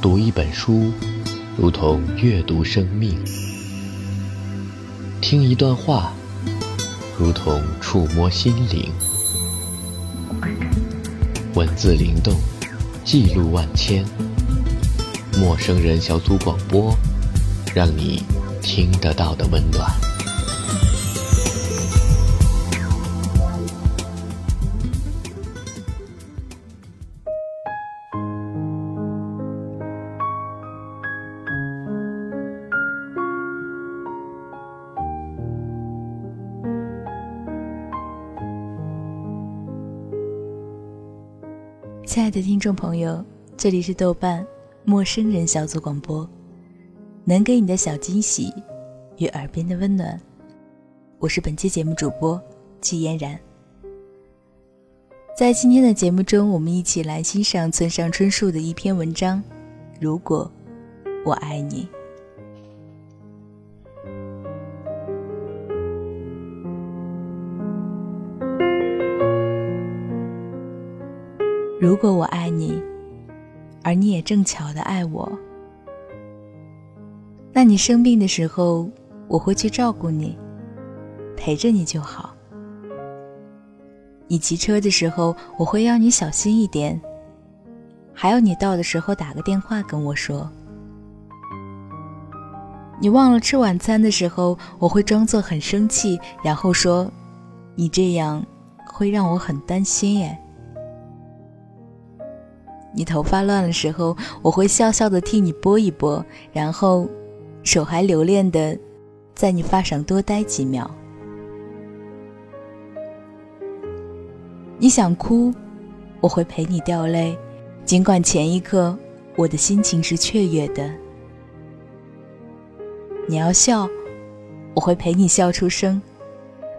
读一本书，如同阅读生命；听一段话，如同触摸心灵。文字灵动，记录万千。陌生人小组广播，让你听得到的温暖。亲爱的听众朋友，这里是豆瓣陌生人小组广播，能给你的小惊喜与耳边的温暖。我是本期节目主播季嫣然。在今天的节目中，我们一起来欣赏村上春树的一篇文章《如果我爱你》。如果我爱你，而你也正巧的爱我，那你生病的时候，我会去照顾你，陪着你就好。你骑车的时候，我会要你小心一点，还要你到的时候打个电话跟我说。你忘了吃晚餐的时候，我会装作很生气，然后说：“你这样会让我很担心。”耶。你头发乱的时候，我会笑笑的替你拨一拨，然后手还留恋的在你发上多待几秒。你想哭，我会陪你掉泪，尽管前一刻我的心情是雀跃的。你要笑，我会陪你笑出声，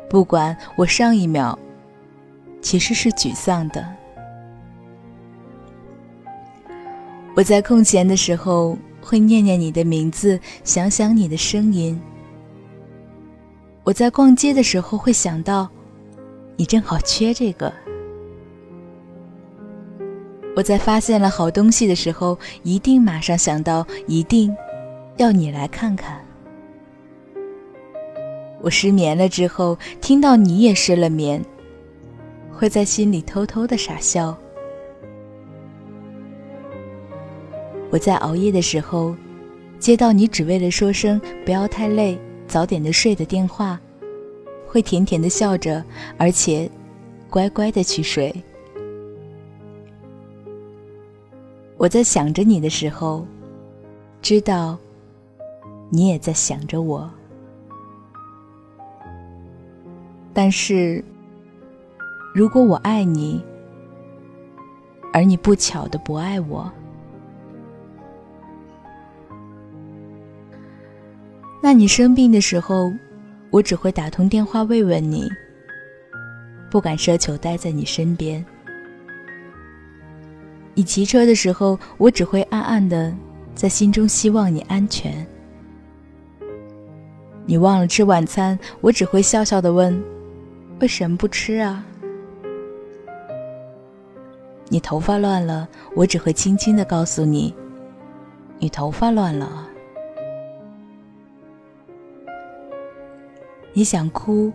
不管我上一秒其实是沮丧的。我在空闲的时候会念念你的名字，想想你的声音。我在逛街的时候会想到，你正好缺这个。我在发现了好东西的时候，一定马上想到，一定要你来看看。我失眠了之后，听到你也失了眠，会在心里偷偷的傻笑。我在熬夜的时候，接到你只为了说声“不要太累，早点的睡”的电话，会甜甜的笑着，而且乖乖的去睡。我在想着你的时候，知道你也在想着我。但是，如果我爱你，而你不巧的不爱我。那你生病的时候，我只会打通电话慰问你，不敢奢求待在你身边。你骑车的时候，我只会暗暗的在心中希望你安全。你忘了吃晚餐，我只会笑笑的问：为什么不吃啊？你头发乱了，我只会轻轻的告诉你：你头发乱了。你想哭，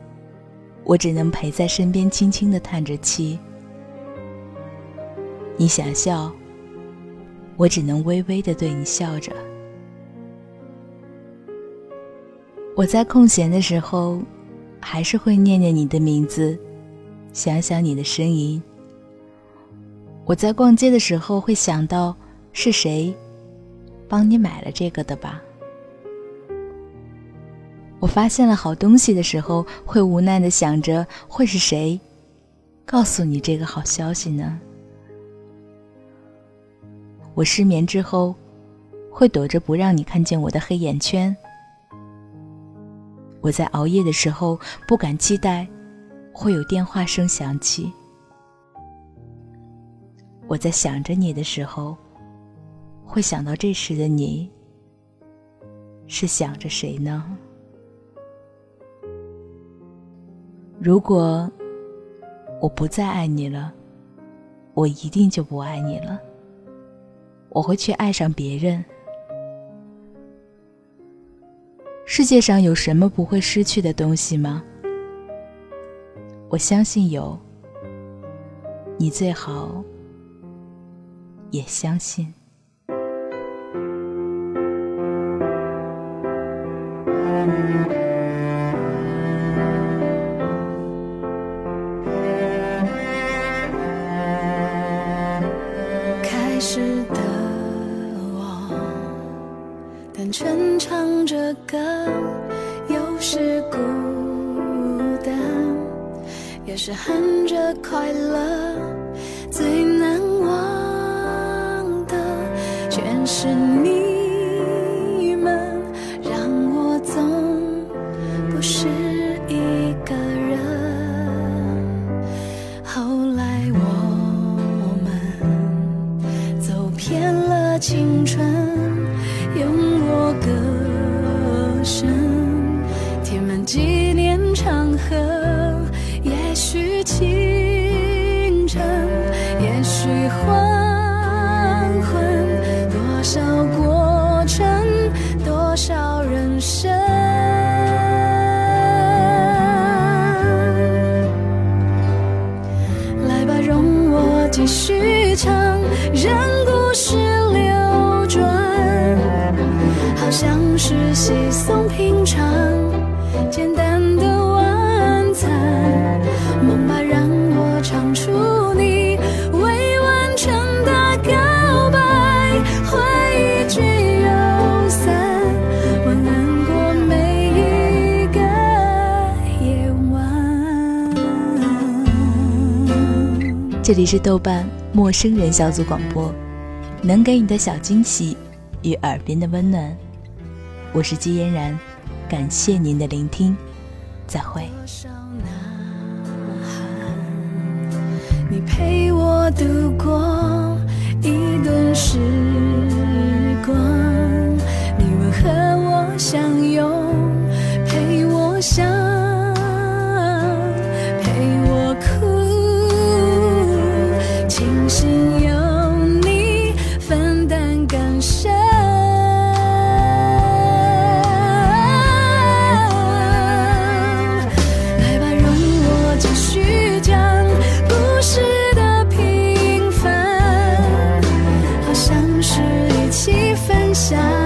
我只能陪在身边，轻轻的叹着气；你想笑，我只能微微的对你笑着。我在空闲的时候，还是会念念你的名字，想想你的声音。我在逛街的时候，会想到是谁帮你买了这个的吧。我发现了好东西的时候，会无奈的想着会是谁告诉你这个好消息呢？我失眠之后，会躲着不让你看见我的黑眼圈。我在熬夜的时候，不敢期待会有电话声响起。我在想着你的时候，会想到这时的你是想着谁呢？如果我不再爱你了，我一定就不爱你了。我会去爱上别人。世界上有什么不会失去的东西吗？我相信有，你最好也相信。单纯唱着歌，有时孤单，有时哼着快乐，最难忘的全是你。黄昏多少过程多少人生来吧容我继续唱让故事流转好像是稀松平常见这里是豆瓣陌生人小组广播，能给你的小惊喜与耳边的温暖。我是季嫣然，感谢您的聆听，再会。你陪我度过一段时光，你们和我相拥，陪我想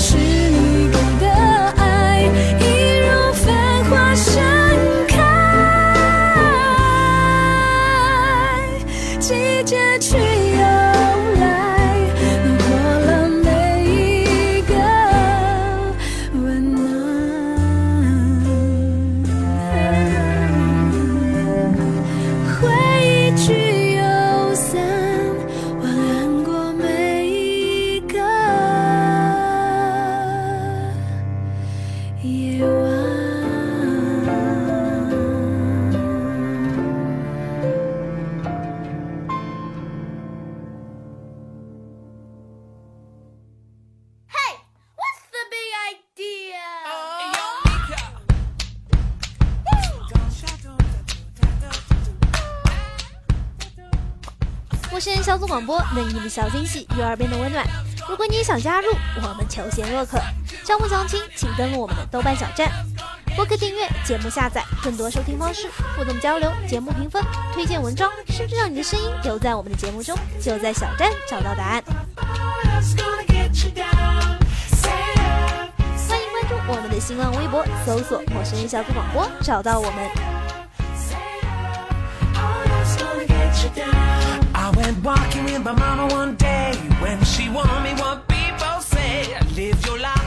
是你小组广播，能给你的小惊喜与耳边的温暖。如果你也想加入，我们求贤若渴。招募详情，请登录我们的豆瓣小站。播客订阅、节目下载、更多收听方式、互动交流、节目评分、推荐文章，甚至让你的声音留在我们的节目中，就在小站找到答案。欢迎关注我们的新浪微博搜索“陌生人小组广播”找到我们。I went walking with my mama one day when she warned me what people say. Live your life.